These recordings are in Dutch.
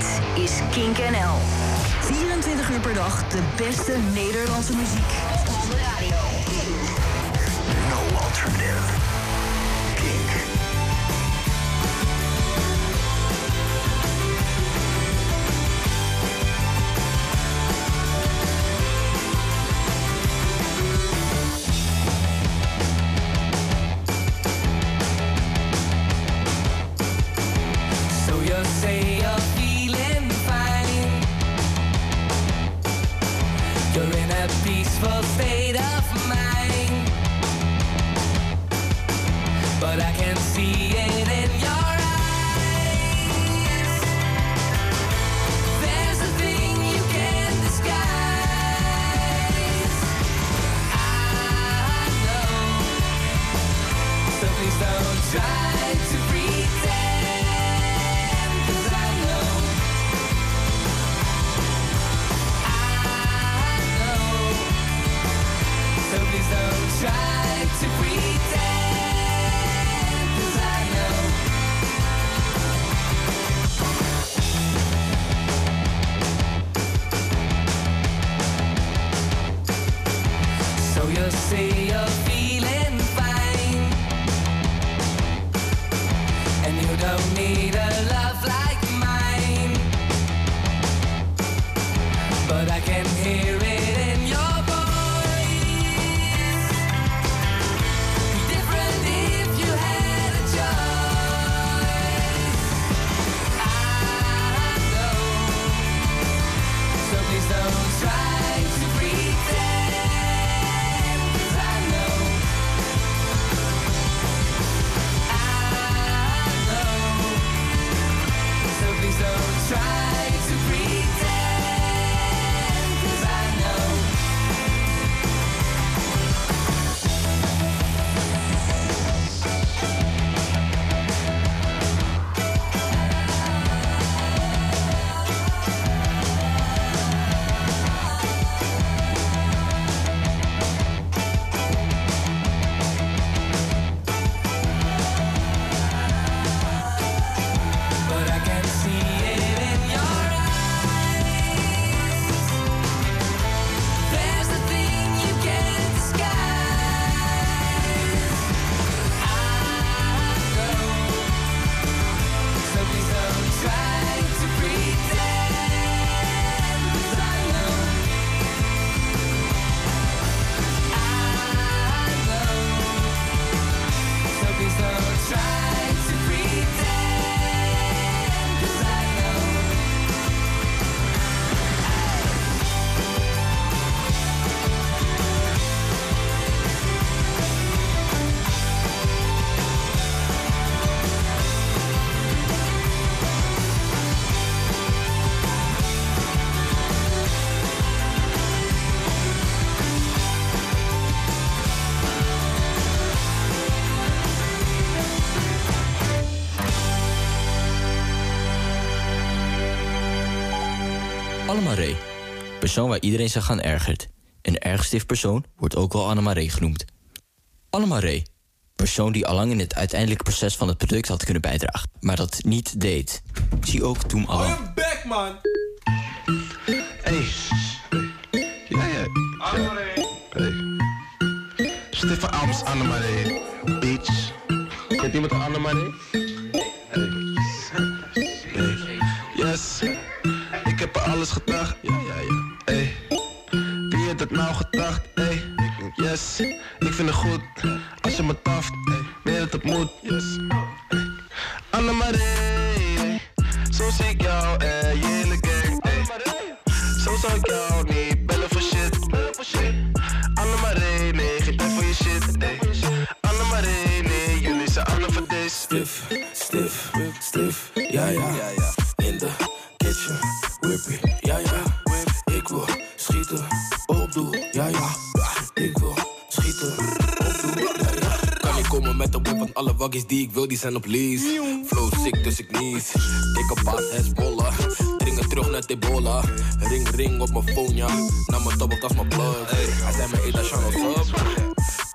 Dit is Kink NL. 24 uur per dag de beste Nederlandse muziek. Op radio. No alternative. Annemaree. Persoon waar iedereen zich aan ergert. Een ergstift persoon wordt ook wel Annemaree genoemd. Annemaree. Persoon die allang in het uiteindelijke proces van het product had kunnen bijdragen, maar dat niet deed. Zie ook Hou Allen. je bek, man! Hey. Ja, ja. Hey. Annemarie. Bitch. Kent iemand Annemarie? Hey. Alles gedacht. Ja, ja, ja. Hey. Wie heeft dat nou gedacht? Hey. Yes. Ik vind het goed. Als je me taft. Nee, dat het moet. Yes. Annemarie. Zo zie ik jou en je hele gang. Hey. Zo zou ik jou niet bellen voor shit. Annemarie, nee, geen tijd voor je shit. Hey. Annemarie, nee, jullie zijn alle voor deze. Stif, stif, stif, ja ja. De kitchen, ja ja. Ik wil schieten, op doel, ja ja. Ik wil schieten, op doel, ja ja. Kan niet komen met de whip, want alle waggies die ik wil, die zijn op lease. Flow sick, dus ik nies. Dikke paard, Hezbollah. Dringen terug naar Ebola. Ring, ring op mijn phone, ja. Naar mijn double, dat is mijn plug. Hij zei hey, dat is op.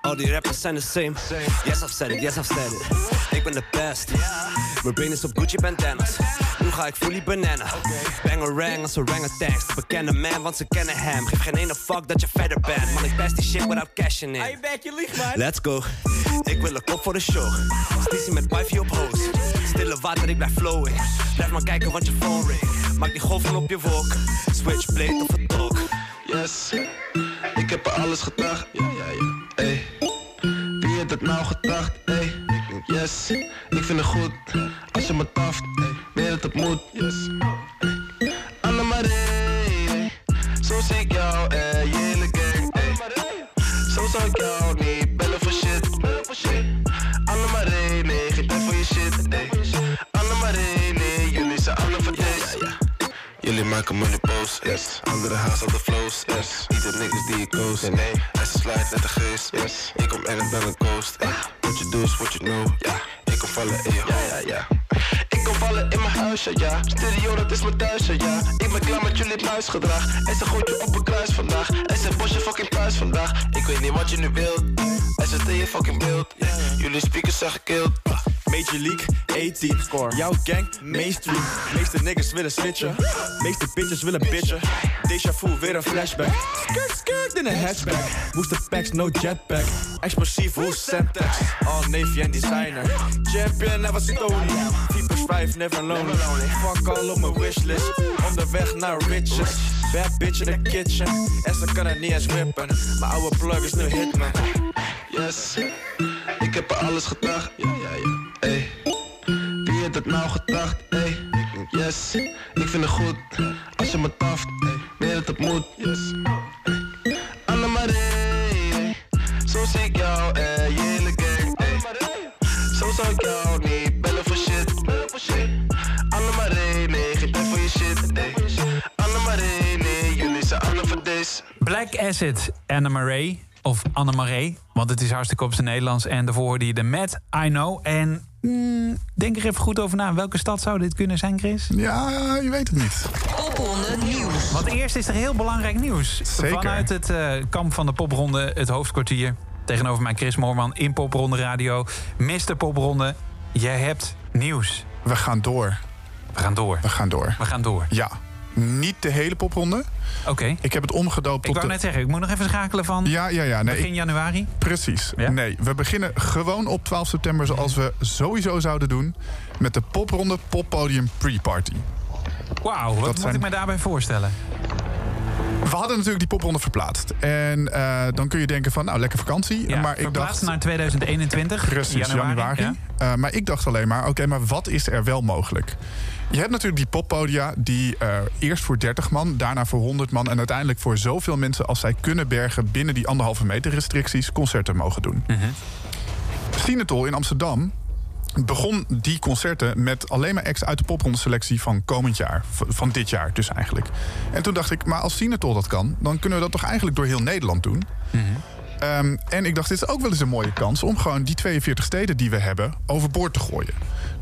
Al die rappers zijn the same. Yes, I've said it, yes, I've said it. Ik ben de best. Mijn brain is op Gucci bandanas. Nu ga ik fully banana. Bangerang als orangutans. De bekende man, want ze kennen hem. Geef geen ene fuck dat je verder bent. Man, ik best die shit without cashing in. Hey, back, je liegt, man. Let's go. Ik wil een kop voor de show. Stiesje met wifey op host. Stille water, ik blijf flowing. Blijf maar kijken wat je phone ring. Maak die golven op je wolk. Switchblade of een talk. Yes, ik heb er alles gedacht. Ja, ja, ja. Ey, wie heeft het nou gedacht? Ey, yes, ik vind het goed als je me taft. Meer dat het moet. Yes. Maken me nu boos, yes. Andere haast op de flows, yes. Niet de niggas die ik coast, nee, nee. En ze slide net de geest, yes. Ik kom ergens dan een coast, eh. What you do is what you know, ja. Ik kom vallen in je ja, ja, ja. Ik kom vallen in mijn huisje, ja. Stereo, dat is mijn thuisje, ja. Ik ben klaar met jullie muisgedrag. En ze gooit je op een kruis vandaag. En ze bos je fucking thuis vandaag. Ik weet niet wat je nu wilt. En ze je fucking beeld, yeah. Jullie speakers zijn gekild. Major League, 18 Score. Jouw gang, mainstream. Meeste niggas willen snitchen. Meeste bitches willen bitchen. Deja vu, weer een flashback. Skirt, skirt in een hatchback. Booster packs, no jetpack. Explosief, hoe Semtex. All Navy en designer. Champion, never stony. Keepers 5, never lonely. Fuck all op mijn wishlist. Onderweg naar riches. Bad bitch in the kitchen. En ze kan het niet eens whippen. Mijn oude plug is nu hitman. Yes, ik heb er alles gedacht. Ja, ja, ja. Ey, wie heeft het nou gedacht? Ey, yes, ik vind het goed als je me taft. Ey, meer dat het moet. Yes. Ey. Annemarie, zo zie ik jou en je hele gang. Ey, zo zou ik jou niet bellen voor shit. Annemarie, nee, geen tijd voor je shit. Ey. Annemarie, nee, jullie zijn alle voor deze. Black Acid, Anna Marie. Of Anne Marie, want het is hartstikke op zijn Nederlands. En daarvoor hoorde je de Met, I Know. En mm, denk er even goed over na. Welke stad zou dit kunnen zijn, Chris? Ja, je weet het niet. Popronde nieuws. Want eerst is er heel belangrijk nieuws. Zeker. Vanuit het eh, kamp van de popronde, het hoofdkwartier. Tegenover mij Chris Moorman in Popronde Radio. Mr. Popronde, jij hebt nieuws. We gaan door. We gaan door. We gaan door. We gaan door. Ja. Niet de hele popronde. Oké. Ik heb het omgedoopt Ik tot wou de... net zeggen, ik moet nog even schakelen van Ja, ja, ja. Nee, begin ik- januari. Precies. Ja? Nee, we beginnen gewoon op 12 september zoals we sowieso zouden doen. Met de popronde poppodium pre-party. Wauw, wat moet zijn- ik me daarbij voorstellen? We hadden natuurlijk die popronde verplaatst. En eh, dan kun je denken van, nou, lekker vakantie. Ja, maar ik dacht... naar 2021. Precies, januari. ja. Eh, maar ik dacht alleen maar, oké, maar wat is er wel mogelijk? Je hebt natuurlijk die poppodia die eh, eerst voor 30 man, daarna voor 100 man... en uiteindelijk voor zoveel mensen als zij kunnen bergen... binnen die anderhalve meter restricties concerten mogen doen. Sinatol in Amsterdam begon die concerten met alleen maar acts uit de popronde selectie van komend jaar. Van dit jaar dus eigenlijk. En toen dacht ik, maar als Sinatol dat kan... dan kunnen we dat toch eigenlijk door heel Nederland doen... Ehm, en ik dacht, dit is ook wel eens een mooie kans om gewoon die 42 steden die we hebben overboord te gooien.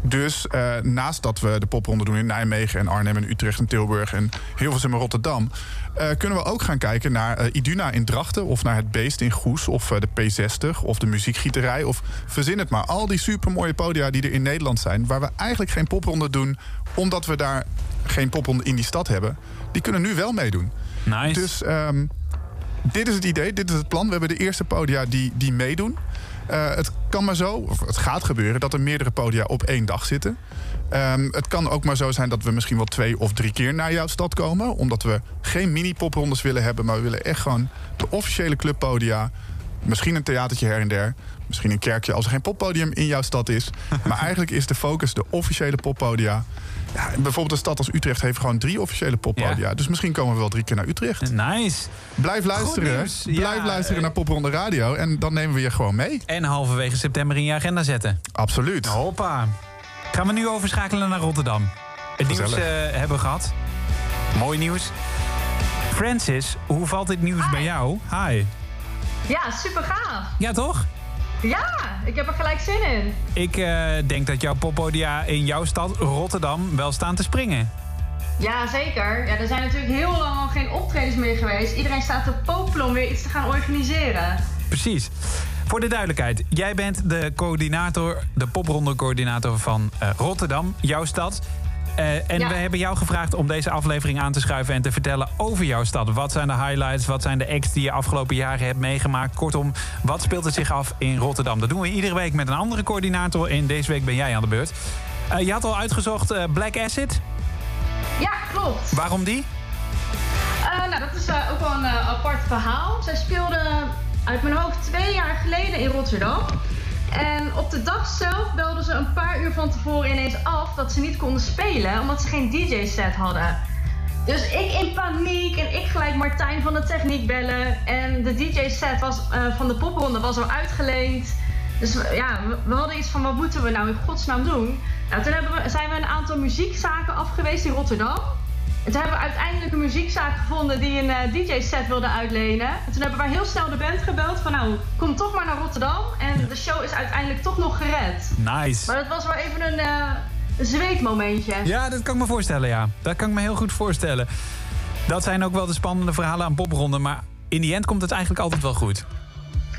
Dus eh, naast dat we de popronde doen in Nijmegen en Arnhem en Utrecht en Tilburg en Hilversum en Rotterdam, eh, kunnen we ook gaan kijken naar eh, Iduna in Drachten of naar het Beest in Goes of de P60 of de Muziekgieterij of verzin het maar. Al die supermooie podia die er in Nederland zijn, waar we eigenlijk geen popronde doen omdat we daar geen popronde in die stad hebben, die kunnen nu wel meedoen. Nice. Dus ehm, dit is het idee, dit is het plan. We hebben de eerste podia die, die meedoen. Eh, het kan maar zo, of het gaat gebeuren, dat er meerdere podia op één dag zitten. Ehm, het kan ook maar zo zijn dat we misschien wel twee of drie keer naar jouw stad komen. Omdat we geen mini-poprondes willen hebben, maar we willen echt gewoon de officiële clubpodia. Misschien een theatertje her en der. Misschien een kerkje als er geen poppodium in jouw stad is. Maar eigenlijk is de focus de officiële poppodia. Ja, bijvoorbeeld een stad als Utrecht heeft gewoon drie officiële poppodia. Dus misschien komen we wel drie keer naar Utrecht. Nice. Blijf luisteren. nieuws. Blijf Ja, luisteren naar Popronde Radio. En dan nemen we je gewoon mee. En halverwege september in je agenda zetten. Absoluut. Hoppa. Gaan we nu overschakelen naar Rotterdam. Het nieuws eh, hebben we gehad. Mooi nieuws. Francis, hoe valt dit nieuws bij jou? Hi. Ja, super gaaf. Ja, toch? Ja, ik heb er gelijk zin in. Ik eh, denk dat jouw poppodia in jouw stad Rotterdam wel staan te springen. Ja, zeker. Ja, er zijn natuurlijk heel lang al geen optredens meer geweest. Iedereen staat te popelen om weer iets te gaan organiseren. Precies. Voor de duidelijkheid, jij bent de coördinator, de popronde-coördinator van eh, Rotterdam, jouw stad. Eh, en Ja. we hebben jou gevraagd om deze aflevering aan te schuiven en te vertellen over jouw stad. Wat zijn de highlights? Wat zijn de acts die je afgelopen jaren hebt meegemaakt? Kortom, wat speelt er zich af in Rotterdam? Dat doen we iedere week met een andere coördinator. En deze week ben jij aan de beurt. Eh, je had al uitgezocht eh, Black Acid. Ja, klopt. Waarom die? Nou, dat is ook wel een apart verhaal. Zij speelde uit mijn hoofd twee jaar geleden in Rotterdam. En op de dag zelf belden ze een paar uur van tevoren ineens af dat ze niet konden spelen, omdat ze geen DJ-set hadden. Dus ik in paniek en ik gelijk Martijn van de techniek bellen. En de DJ-set was, eh, van de popronde was al uitgeleend. Dus ja, we, hadden iets van wat moeten we nou in godsnaam doen? Nou, toen we, zijn we een aantal muziekzaken afgeweest in Rotterdam. En toen hebben we uiteindelijk een muziekzaak gevonden die een eh, DJ-set wilde uitlenen. En toen hebben wij heel snel de band gebeld van nou, kom toch maar naar Rotterdam. En de show is uiteindelijk toch nog gered. Nice. Maar dat was wel even een, een zweetmomentje. Ja, dat kan ik me voorstellen, ja. Dat kan ik me heel goed voorstellen. Dat zijn ook wel de spannende verhalen aan popronden. Maar in die end komt het eigenlijk altijd wel goed.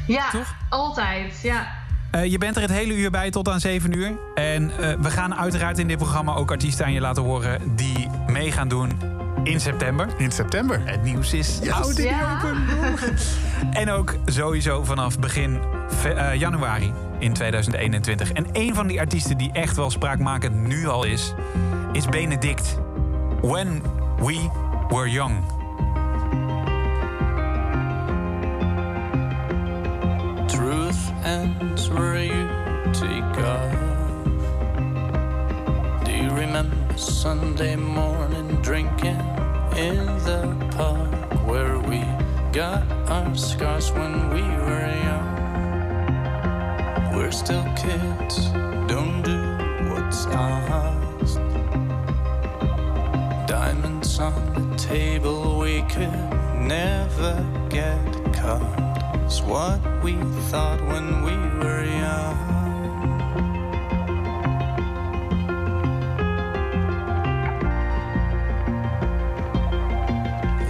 Ja, altijd. Ja. Eh, je bent er het hele uur bij tot aan 7 uur. En eh, we gaan uiteraard in dit programma ook artiesten aan je laten horen... die mee gaan doen in september. In september. Het nieuws is oud in Ja. die open. En ook sowieso vanaf begin eh, januari in 2021. En een van die artiesten die echt wel spraakmakend nu al is... is Benedict. When We Were Young. Ends where you take off. Do you remember Sunday morning drinking in the park where we got our scars when we were young? We're still kids, don't do what's asked. Diamonds on the table, we could never get caught. What we thought when we were young.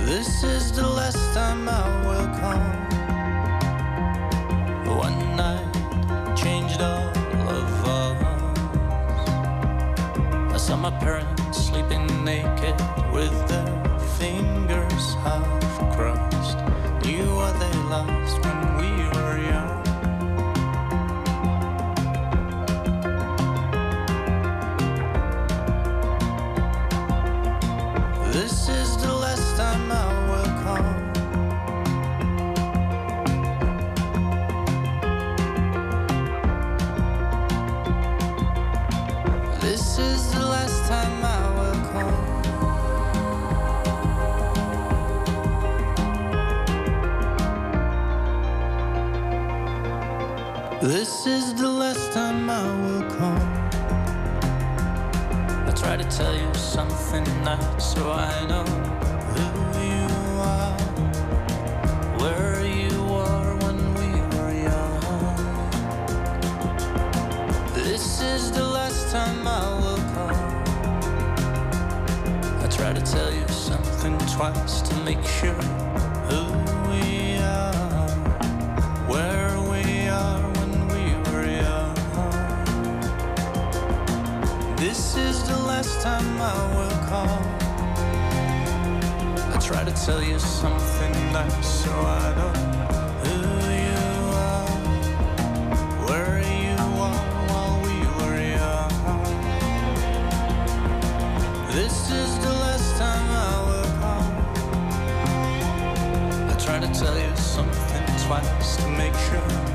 This is the last time I will come. One night changed all of us. I saw my parents sleeping naked with their fingers crossed. Knew what they lost when we were so I know who you are, where you when we were young. This is the last time I will come. I try to tell you something twice to make sure who we are, where we are when we were young. This is the last time I will call. Try to tell you something nice so I don't know who you are, where you are while we were young. This is the last time I will come. I try to tell you something twice to make sure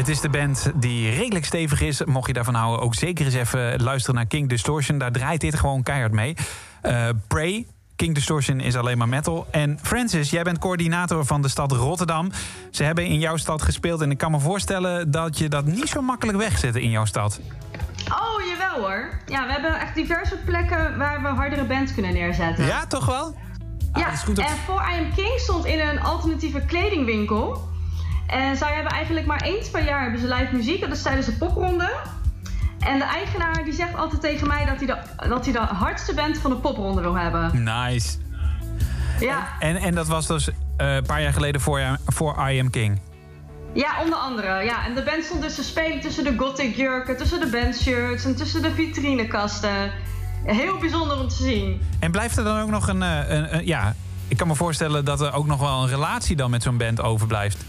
Het is de band die redelijk stevig is. Mocht je daarvan houden, ook zeker eens even luisteren naar King Distortion. Daar draait dit gewoon keihard mee. Eh, Prey, King Distortion is alleen maar metal. En Francis, jij bent coördinator van de stad Rotterdam. Ze hebben in jouw stad gespeeld. En ik kan me voorstellen dat je dat niet zo makkelijk wegzet in jouw stad. Oh, jawel hoor. Ja, we hebben echt diverse plekken waar we hardere bands kunnen neerzetten. Ja, toch wel? Ja, dat is goed om- en voor I Am King stond in een alternatieve kledingwinkel. En zij hebben eigenlijk maar eens per jaar hebben ze live muziek. Dat is tijdens de popronde. En de eigenaar die zegt altijd tegen mij dat hij de, dat hij de hardste band van de popronde wil hebben. Nice. Ja, En, en dat was dus eh, een paar jaar geleden voor, voor I Am King. ja onder andere. Ja. En de band stond dus te spelen tussen de gothic jurken, tussen de bandshirts en tussen de vitrinekasten. Heel bijzonder om te zien. En blijft er dan ook nog een, eh, een, een- Ja, ik kan me voorstellen dat er ook nog wel een relatie dan met zo'n band overblijft.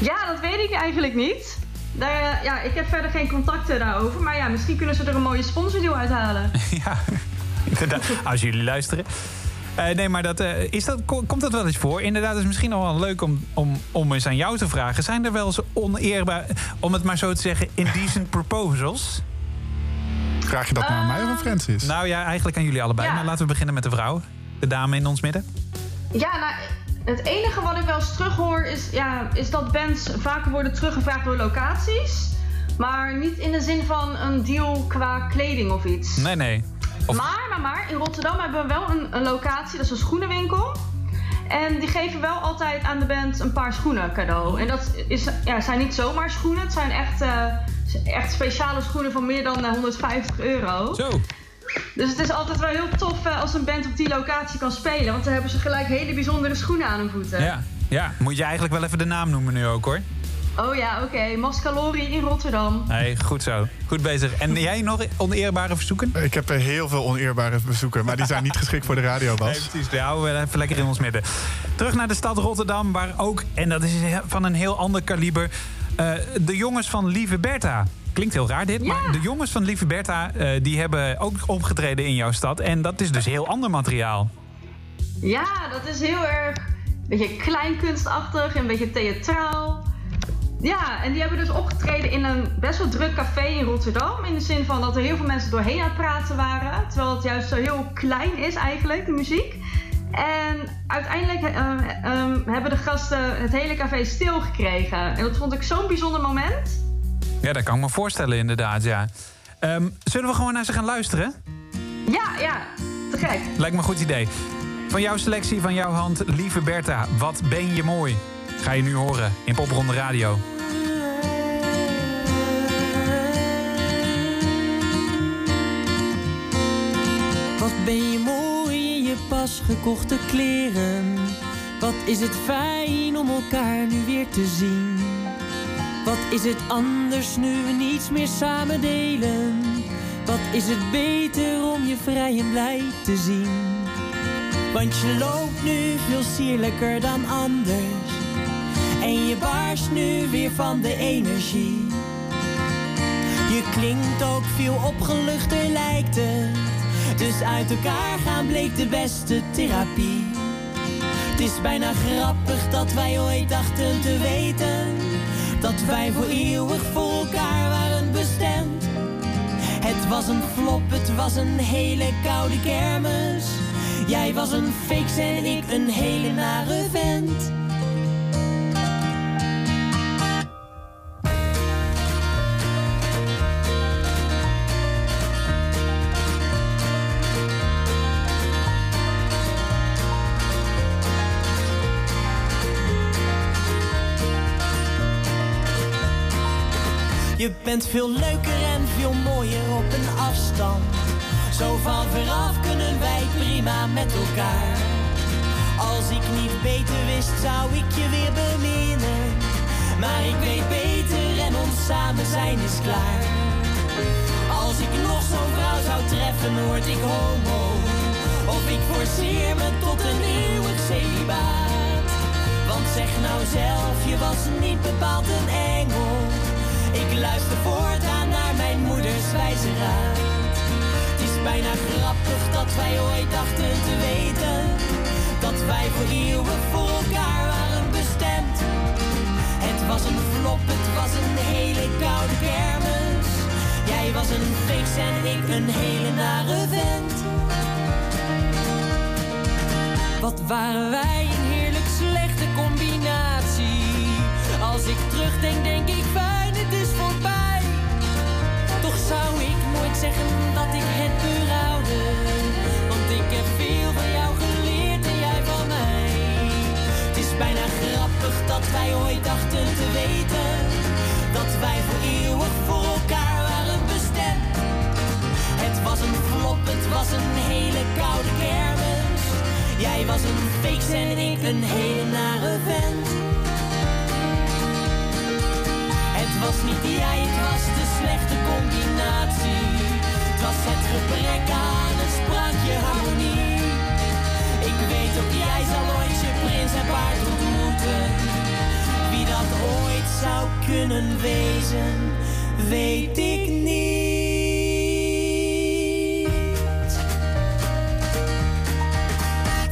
Ja, dat weet ik eigenlijk niet. Daar, eh, ja, ik heb verder geen contacten daarover. Maar ja, misschien kunnen ze er een mooie sponsordeal uithalen. ja, inderdaad. Als jullie luisteren. Eh, nee, maar dat, eh, is dat, ko- komt dat wel eens voor? Inderdaad, het is misschien nog wel leuk om, om, om eens aan jou te vragen. Zijn er wel eens oneerbaar, om het maar zo te zeggen, indecent proposals? Vraag je dat nou aan mij of aan Francis? Nou ja, eigenlijk aan jullie allebei. Ja. Maar laten we beginnen met de vrouw. De dame in ons midden. Ja, nou, het enige wat ik wel eens terughoor is, ja, is dat bands vaker worden teruggevraagd door locaties. Maar niet in de zin van een deal qua kleding of iets. Nee, nee. Maar, maar, maar, in Rotterdam hebben we wel een, een locatie, dat is een schoenenwinkel. En die geven wel altijd aan de band een paar schoenen cadeau. En dat is, ja, zijn niet zomaar schoenen, het zijn echt, eh, echt speciale schoenen van meer dan eh, 150 euro. Zo. Dus het is altijd wel heel tof eh, als een band op die locatie kan spelen. Want dan hebben ze gelijk hele bijzondere schoenen aan hun voeten. Ja, ja, moet je eigenlijk wel even de naam noemen nu ook hoor. Oh ja, oké. Mascalori in Rotterdam. Nee, goed zo. Goed bezig. En jij nog oneerbare verzoeken? Ik heb er heel veel oneerbare bezoeken, maar die zijn niet geschikt voor de radio, Bas. Nee, precies. Die houden we even lekker in ons midden. Terug naar de stad Rotterdam, waar ook, en dat is van een heel ander kaliber, eh, de jongens van Lieve Bertha. Klinkt heel raar dit, maar de jongens van Lieve Bertha eh, die hebben ook opgetreden in jouw stad. En dat is dus heel ander materiaal. Ja, dat is heel erg een beetje kleinkunstachtig, een beetje theatraal. Ja, en die hebben dus opgetreden in een best wel druk café in Rotterdam. In de zin van dat er heel veel mensen doorheen aan het praten waren. Terwijl het juist zo heel klein is eigenlijk, de muziek. En uiteindelijk eh, eh, hebben de gasten het hele café stilgekregen. En dat vond ik zo'n bijzonder moment. Ja, dat kan ik me voorstellen inderdaad, ja. Ehm, zullen we gewoon naar ze gaan luisteren? Ja, ja, te gek. Lijkt me een goed idee. Van jouw selectie, van jouw hand, lieve Bertha, wat ben je mooi. Ga je nu horen in Popronde Radio. Wat ben je mooi in je pas gekochte kleren. Wat is het fijn om elkaar nu weer te zien. Wat is het anders nu we niets meer samen delen. Wat is het beter om je vrij en blij te zien. Want je loopt nu veel sierlijker dan anders. En je barst nu weer van de energie. Je klinkt ook veel opgeluchter lijkt het. Dus uit elkaar gaan bleek de beste therapie. Het is bijna grappig dat wij ooit dachten te weten. Dat wij voor eeuwig voor elkaar waren bestemd. Het was een flop, het was een hele koude kermis. Jij was een fix en ik een hele nare vent. Je bent veel leuker en veel mooier op een afstand. Zo van veraf kunnen wij prima met elkaar. Als ik niet beter wist, zou ik je weer beminnen. Maar ik weet beter en ons samen zijn is klaar. Als ik nog zo'n vrouw zou treffen, word ik homo. Of ik forceer me tot een eeuwig celibaat. Want zeg nou zelf, je was niet bepaald een engel. Ik luister voortaan naar mijn moeders wijze raad. Het is bijna grappig dat wij ooit dachten te weten. Dat wij voor eeuwig voor elkaar waren bestemd. Het was een flop, het was een hele koude kermis. Jij was een fix en ik een hele nare vent. Wat waren wij een zou ik nooit zeggen dat ik het berouwde. Want ik heb veel van jou geleerd en jij van mij. Het is bijna grappig dat wij ooit dachten te weten. Dat wij voor eeuwig voor elkaar waren bestemd. Het was een flop, het was een hele koude kermis. Jij was een fix en ik een hele nare vent. Was niet jij, het was de slechte combinatie. Het was het gebrek aan een sprankje harmonie. Ik weet ook jij zal ooit je prins en paard ontmoeten. Wie dat ooit zou kunnen wezen, weet ik niet.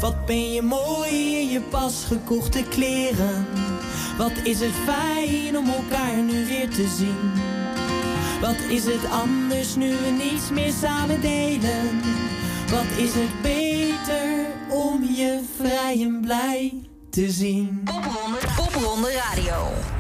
Wat ben je mooi in je pas gekochte kleren. Wat is het fijn om elkaar nu weer te zien. Wat is het anders nu we niets meer samen delen. Wat is het beter om je vrij en blij te zien. Popronde, Popronde Radio.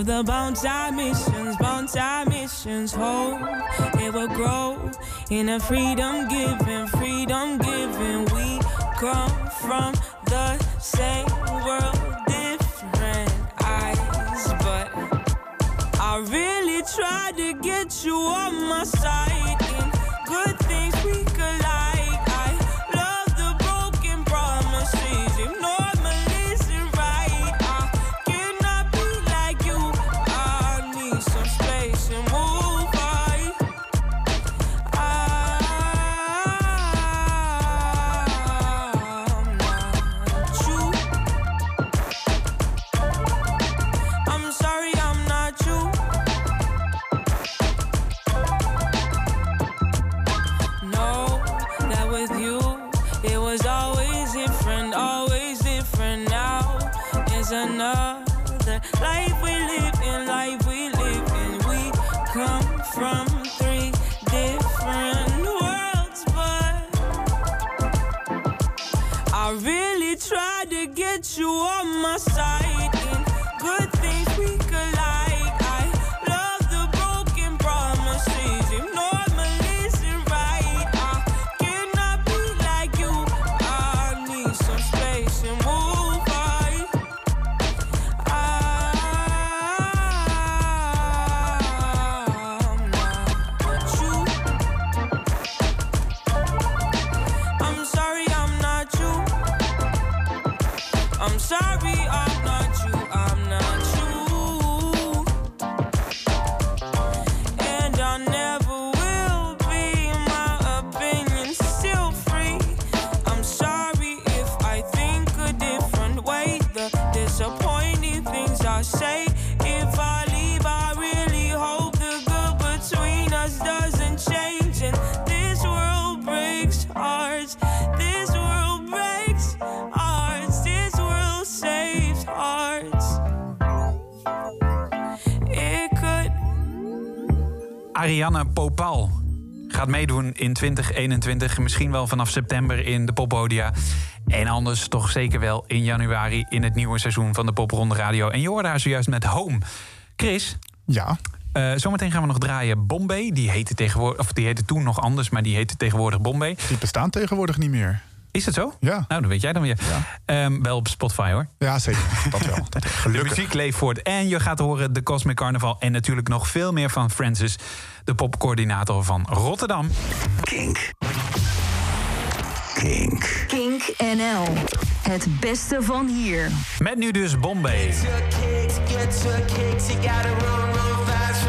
Of the bounce missions, bounce missions. Hope it will grow in a freedom given, freedom given. We come from the same world, different eyes, but I really tried to get you on my side. Life we live in, life we live in. We come from three different worlds, but I really tried to get you on my side. Ariane Popal gaat meedoen in 2021. Misschien wel vanaf september in de poppodia. En anders toch zeker wel in januari in het nieuwe seizoen van de Popronde Radio. En je hoorde haar zojuist met Home. Chris? Ja? Eh, zometeen gaan we nog draaien Bombay. Die heette, tegenwoordig, of die heette toen nog anders, maar die heette tegenwoordig Bombay. Die bestaan tegenwoordig niet meer. Is het zo? Ja. Nou, dan weet jij dan weer. Ehm, wel op Spotify hoor. Ja, zeker. Dat wel. Dat wel. De Gelukkig. muziek leeft voort. En je gaat horen de Cosmic Carnival. En natuurlijk nog veel meer van Francis, de popcoördinator van Rotterdam. Kink. Kink. Kink NL. Het beste van hier. Met nu dus Bombay. Get your kicks, get your kicks. You gotta run, run fast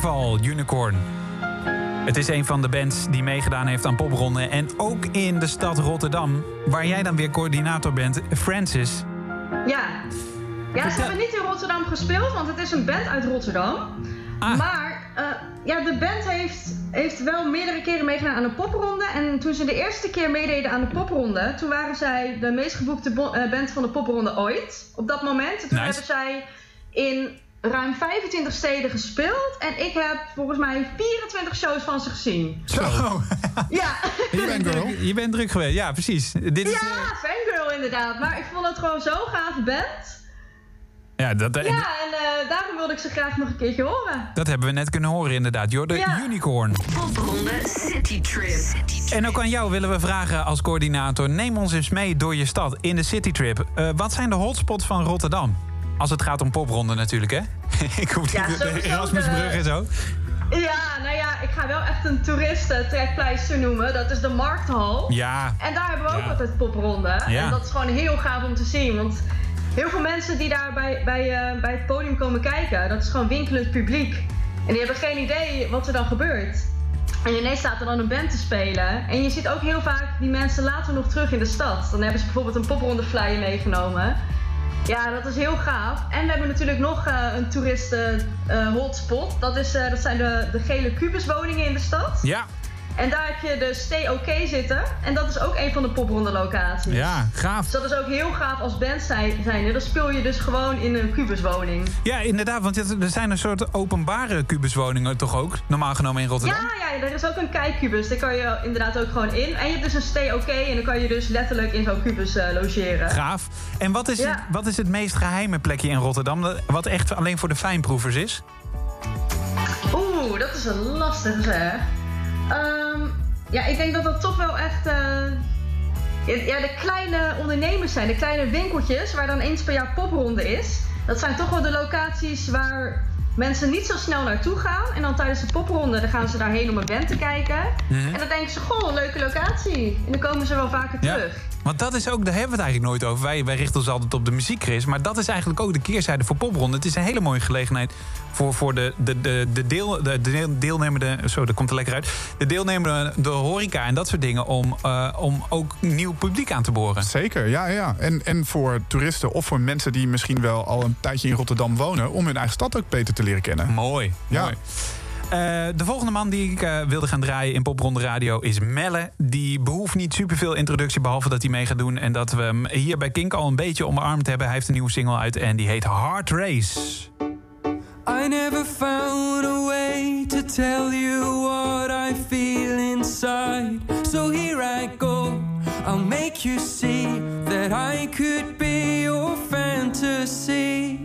Carnival, Unicorn. Het is een van de bands die meegedaan heeft aan popronde. En ook in de stad Rotterdam, waar jij dan weer coördinator bent, Francis. Ja. Ja, ze hebben niet in Rotterdam gespeeld, want het is een band uit Rotterdam. Maar eh, ja, de band heeft, heeft wel meerdere keren meegedaan aan de popronde. En toen ze de eerste keer meededen aan de popronde, toen waren zij de meest geboekte bo- eh, band van de popronde ooit. Op dat moment. En toen Nice. hebben zij in ruim 25 steden gespeeld. En ik heb volgens mij 24 shows van ze gezien. Zo. Ja. Je bent, druk, je bent druk geweest, ja, precies. Dit is, Ja, fangirl inderdaad. Maar ik vond het gewoon zo'n gave band. ja, dat, Ja, en eh, daarom wilde ik ze graag nog een keertje horen. dat hebben we net kunnen horen inderdaad. Joh, de Ja. Unicorn. Popronde City Trip. En ook aan jou willen we vragen als coördinator... neem ons eens mee door je stad in de citytrip. Eh wat zijn de hotspots van Rotterdam? Als het gaat om popronde natuurlijk, hè? Ik hoef niet de Erasmusbrug en zo. Ja, nou ja, ik ga wel echt een toeristentrekpleister noemen. Dat is de Markthal. Ja. En daar hebben we ook Ja. altijd popronde. Ja. En dat is gewoon heel gaaf om te zien. Want heel veel mensen die daar bij, bij, eh, bij het podium komen kijken, dat is gewoon winkelend publiek. En die hebben geen idee wat er dan gebeurt. En ineens staat er dan een band te spelen. En je ziet ook heel vaak die mensen later nog terug in de stad. Dan hebben ze bijvoorbeeld een popronde flyer meegenomen. Ja, dat is heel gaaf. En we hebben natuurlijk nog eh, een toeristen eh, hotspot. Dat, is, eh, dat zijn de, de gele kubuswoningen in de stad. Ja. En daar heb je de Stay OK zitten. En dat is ook een van de popronde locaties. Ja, gaaf. Dus dat is ook heel gaaf als band zijn. Dan speel je dus gewoon in een kubuswoning. Ja, inderdaad, want er zijn een soort openbare kubuswoningen toch ook, normaal genomen in Rotterdam? Ja, ja, er is ook een kijkkubus. Daar kan je inderdaad ook gewoon in. En je hebt dus een Stay OK. En dan kan je dus letterlijk in zo'n kubus eh, logeren. Gaaf. En wat is, Ja. het, wat is het meest geheime plekje in Rotterdam, dat- wat echt alleen voor de fijnproevers is? Oeh, dat is een lastige zeg. Ehm, ja, ik denk dat dat toch wel echt... eh, ja, de kleine ondernemers zijn. De kleine winkeltjes waar dan eens per jaar popronde is. Dat zijn toch wel de locaties waar mensen niet zo snel naartoe gaan. En dan tijdens de popronde dan gaan ze daarheen om een band te kijken. Mhm. En dan denken ze, goh, leuke locatie. En dan komen ze wel vaker Ja. terug. Want dat is ook, daar hebben we het eigenlijk nooit over. Wij, wij richten ons altijd op de muziek, Chris. Maar dat is eigenlijk ook de keerzijde voor popronde. Het is een hele mooie gelegenheid voor, voor de, de, de, de, deel, de, de deel- deelnemende... Zo, dat komt er lekker uit. De deelnemende, de horeca en dat soort dingen... om, eh, om ook nieuw publiek aan te boren. Zeker, ja, ja. En, en voor toeristen of voor mensen die misschien wel al een tijdje in Rotterdam wonen... om hun eigen stad ook beter te leren kennen. Mooi, ja. mooi. Eh, de volgende man die ik eh, wilde gaan draaien in Popronde Radio is Melle. Die behoeft niet superveel introductie, behalve dat hij mee gaat doen. En dat we hem hier bij Kink al een beetje omarmd hebben. Hij heeft een nieuwe single uit en die heet Heart Race. I never found a way to tell you what I feel inside. So here I go. I'll make you see that I could be your fantasy.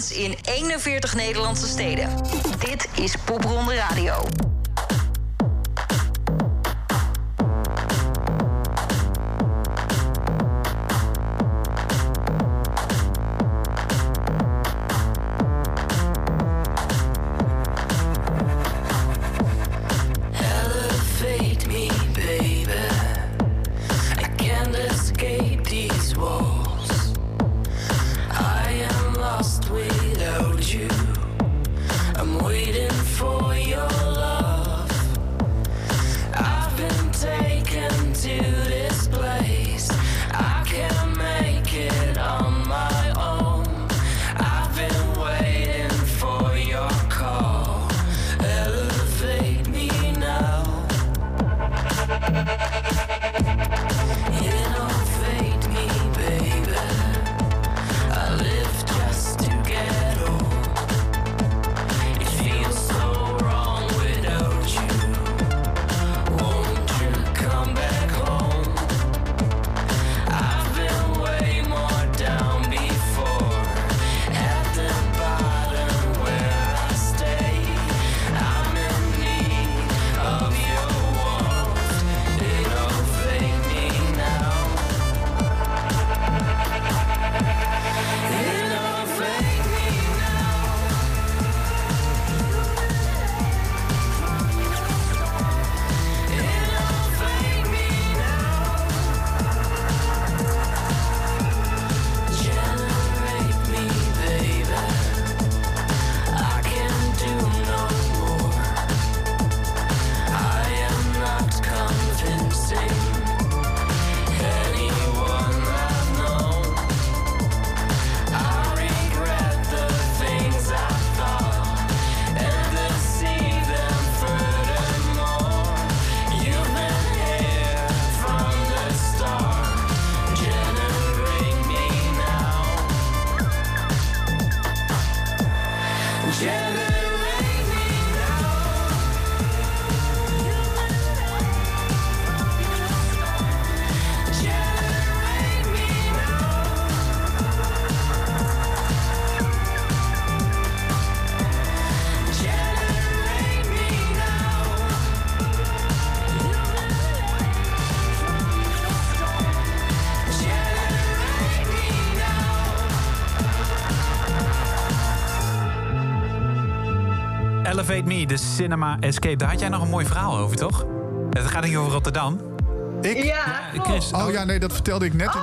In 41 Nederlandse steden. Dit is Popronde Radio. Elevate Me, de Cinema Escape. Daar had jij nog een mooi verhaal over, toch? Het gaat niet over Rotterdam. Ik? Ja, Chris. Oh ja, nee, dat vertelde ik net.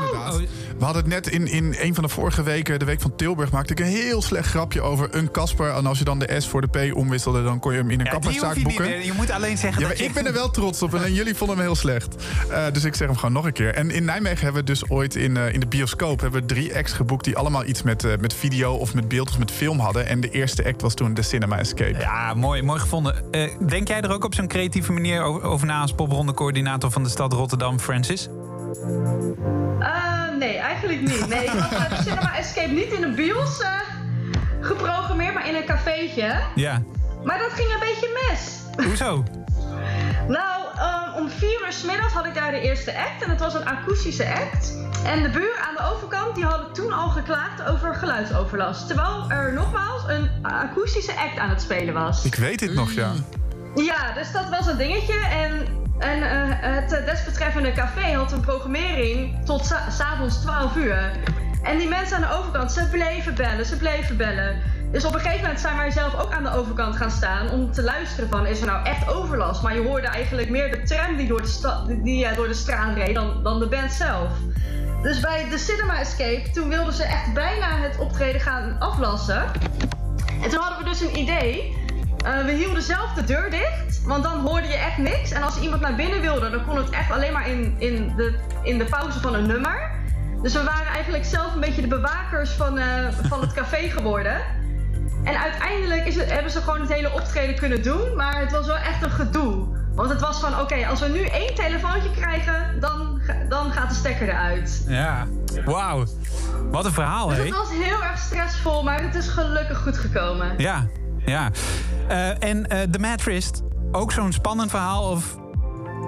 We hadden het net in, in een van de vorige weken, de week van Tilburg, maakte ik een heel slecht grapje over een Casper. En als je dan de S voor de P omwisselde, dan kon je hem in een Ja, die hoef kapperszaak je niet boeken. meer. Je moet alleen zeggen Ja, dat maar je... ik ben er wel trots op en jullie vonden hem heel slecht. Eh, dus ik zeg hem gewoon nog een keer. En in Nijmegen hebben we dus ooit in, eh, in de bioscoop hebben we drie acts geboekt die allemaal iets met, eh, met video of met beeld of met film hadden. En de eerste act was toen de Cinema Escape. Ja, mooi, mooi gevonden. Eh, denk jij er ook op zo'n creatieve manier over, over na als popronde-coördinator van de stad Rotterdam, Francis? Eh, nee, eigenlijk niet. Nee, ik had de Cinema Escape niet in een bios eh, geprogrammeerd, maar in een cafeetje. Ja. Maar dat ging een beetje mis. Hoezo? Nou, ehm, om vier uur 's middags had ik daar de eerste act en het was een akoestische act. En de buren aan de overkant die hadden toen al geklaagd over geluidsoverlast. Terwijl er nogmaals een akoestische act aan het spelen was. Ik weet dit nog, ja. Ja, dus dat was een dingetje. En, en eh, het eh, desbetreffende café had een programmering tot sa- s'avonds 12 uur. En die mensen aan de overkant, ze bleven bellen, ze bleven bellen. Dus op een gegeven moment zijn wij zelf ook aan de overkant gaan staan om te luisteren van is er nou echt overlast. Maar je hoorde eigenlijk meer de tram die door de, die, eh, door de straat reed dan, dan de band zelf. Dus bij de Cinema Escape, toen wilden ze echt bijna het optreden gaan aflassen. En toen hadden we dus een idee. Eh, we hielden zelf de deur dicht, want dan hoorde je echt niks. En als iemand naar binnen wilde, dan kon het echt alleen maar in, in, de, in de pauze van een nummer. Dus we waren eigenlijk zelf een beetje de bewakers van, eh, van het café geworden. En uiteindelijk is het, hebben ze gewoon het hele optreden kunnen doen, maar het was wel echt een gedoe. Want het was van, oké, als we nu één telefoontje krijgen, dan, dan gaat de stekker eruit. Ja. Wauw. Wat een verhaal, Dus hé. het was heel erg stressvol, maar het is gelukkig goed gekomen. Ja, ja. Eh, en eh The Matrist, ook zo'n spannend verhaal? Of...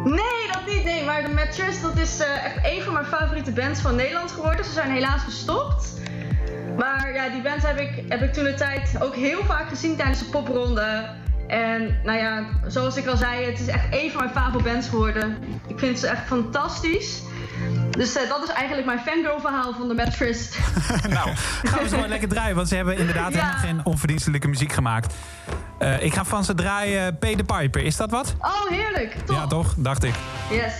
Nee, dat niet. Nee, maar de Mattress, dat is eh, echt een van mijn favoriete bands van Nederland geworden. Ze zijn helaas gestopt. Maar ja, die band heb ik, heb ik toen de tijd ook heel vaak gezien tijdens de popronde. En nou ja, zoals ik al zei, het is echt een van mijn favoriete bands geworden. Ik vind ze echt fantastisch. Dus eh, dat is eigenlijk mijn fangirl verhaal van de Mattress. nou, gaan we zo maar lekker draaien, want ze hebben inderdaad helemaal geen onverdienstelijke muziek gemaakt. Eh, ik ga van ze draaien Pay the Piper. Is dat wat? Oh, heerlijk. Top. Ja, toch? Dacht ik. Yes.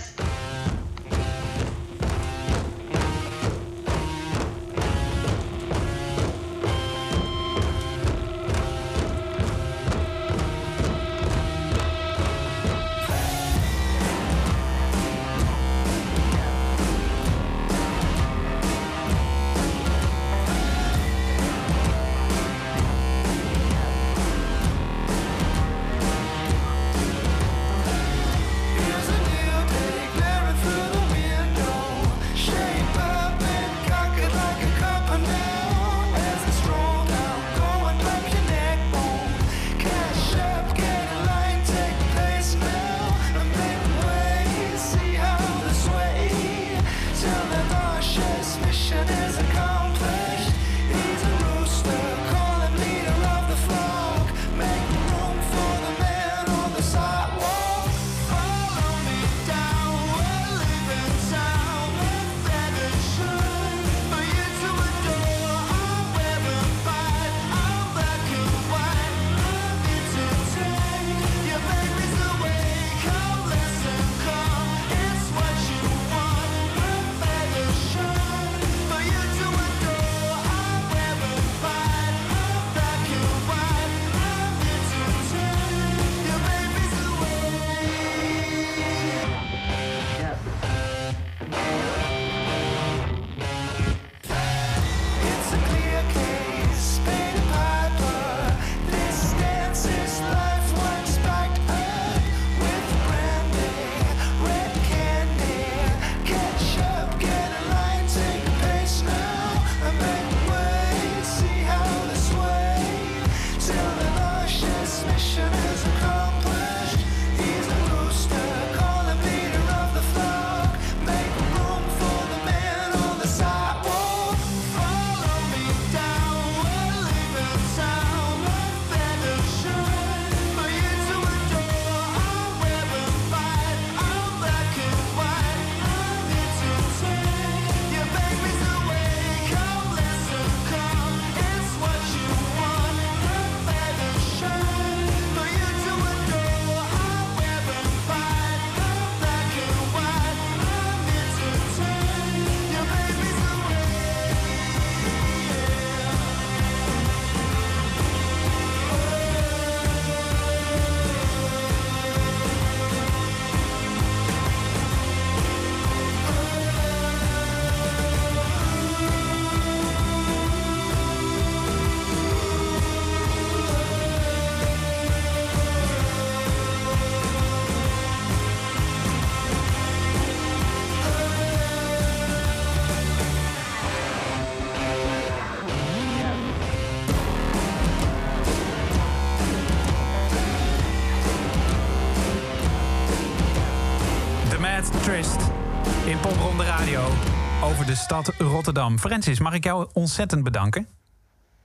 De stad Rotterdam. Francis, mag ik jou ontzettend bedanken?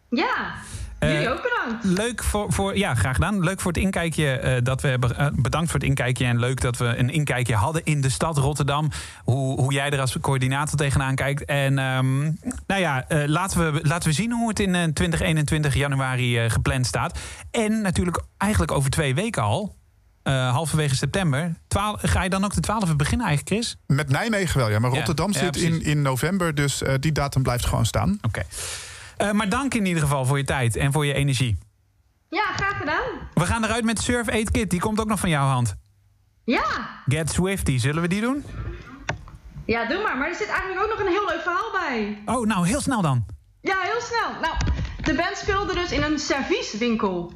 Ja, Eh, jullie ook bedankt. Leuk voor, voor, ja, graag gedaan. Leuk voor het inkijkje eh, dat we hebben. eh, bedankt voor het inkijkje. En leuk dat we een inkijkje hadden in de stad Rotterdam. Hoe, hoe jij er als coördinator tegenaan kijkt. En ehm, nou ja, laten, we, laten we zien hoe het in eh, 2021 januari gepland staat. En natuurlijk eigenlijk over twee weken al. Eh, halverwege september. Twaal- ga je dan ook de 12e beginnen eigenlijk, Chris? Met Nijmegen wel, ja. Maar Ja, Rotterdam ja, zit in, in november, dus eh, die datum blijft gewoon staan. Oké. Eh, maar dank in ieder geval voor je tijd en voor je energie. Ja, graag gedaan. We gaan eruit met Surf 8 Kit. Die komt ook nog van jouw hand. Ja, Get Swifty. Zullen we die doen? ja, doe maar. Maar er zit eigenlijk ook nog een heel leuk verhaal bij. Oh, nou, heel snel dan. Ja, heel snel. Nou, de band speelde dus in een servieswinkel.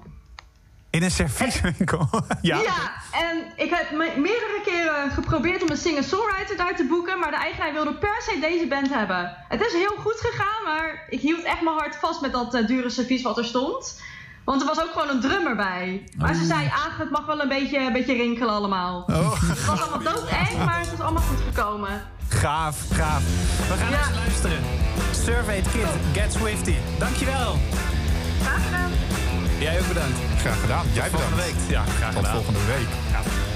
In een servieswinkel. ja. en ik heb me- meerdere keren geprobeerd om een singer-songwriter daar te boeken, maar de eigenaar wilde per se deze band hebben. Het is heel goed gegaan, maar ik hield echt mijn hart vast met dat eh, dure servies wat er stond. Want er was ook gewoon een drummer bij. Maar ze zei, ah, het mag wel een beetje, een beetje rinkelen allemaal. Het was allemaal doodeng, maar het is allemaal goed gekomen. Gaaf, gaaf. We gaan eens luisteren. Survey Kit, Get Swifty. Dankjewel. Graag gedaan. Jij ook bedankt. Graag gedaan. Jij bedankt. Volgende week. Ja, graag Tot gedaan. volgende week. The